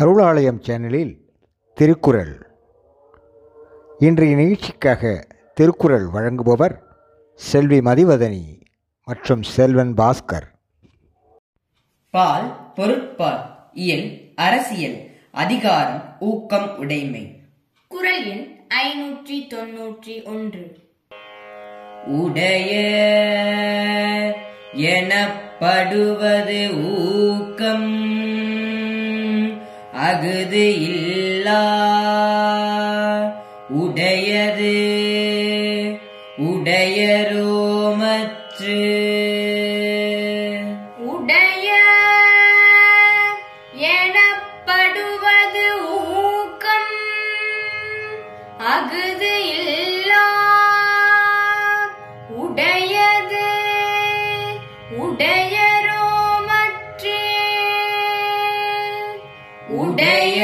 அருளாலயம் சேனலில் திருக்குறள். இன்றைய நிகழ்ச்சிக்காக திருக்குறள் வழங்குபவர் செல்வி மதிவதனி மற்றும் செல்வன் பாஸ்கர். பால் பொருட்பால் இயல் அரசியல் அதிகாரம் ஊக்கம் உடைமை. குரல் எண் ஐநூற்றி தொன்னூற்றி ஒன்று. உடைய எனப்படுவது ஊக்கம். அகுது இல்லா உடையது உடையரோமற்று. உடைய எனப்படுவது ஊக்கம் அகுது இல்லா உடைய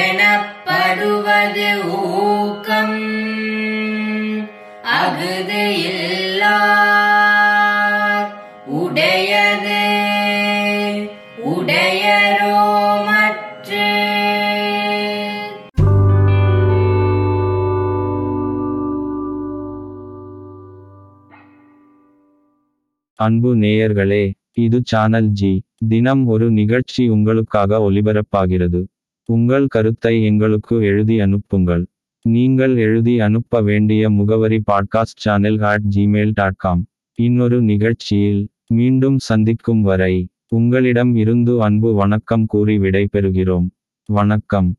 எனப்படுவது ஊக்கம். அகுது இல்லார் உடையது உடையரோமற்று அன்பு நேயர்களே இது சானல் ஜி தினம் ஒரு நிகழ்ச்சி உங்களுக்காக ஒலிபரப்பாகிறது உங்கள் கருத்தை எங்களுக்கு எழுதி அனுப்புங்கள். நீங்கள் எழுதி அனுப்ப வேண்டிய முகவரி podcast channel at Gmail dot com இன்னொரு நிகழ்ச்சியில் மீண்டும் சந்திக்கும் வரை உங்களிடம் இருந்து அன்பு வணக்கம் கூறி விடைபெறுகிறோம். வணக்கம்.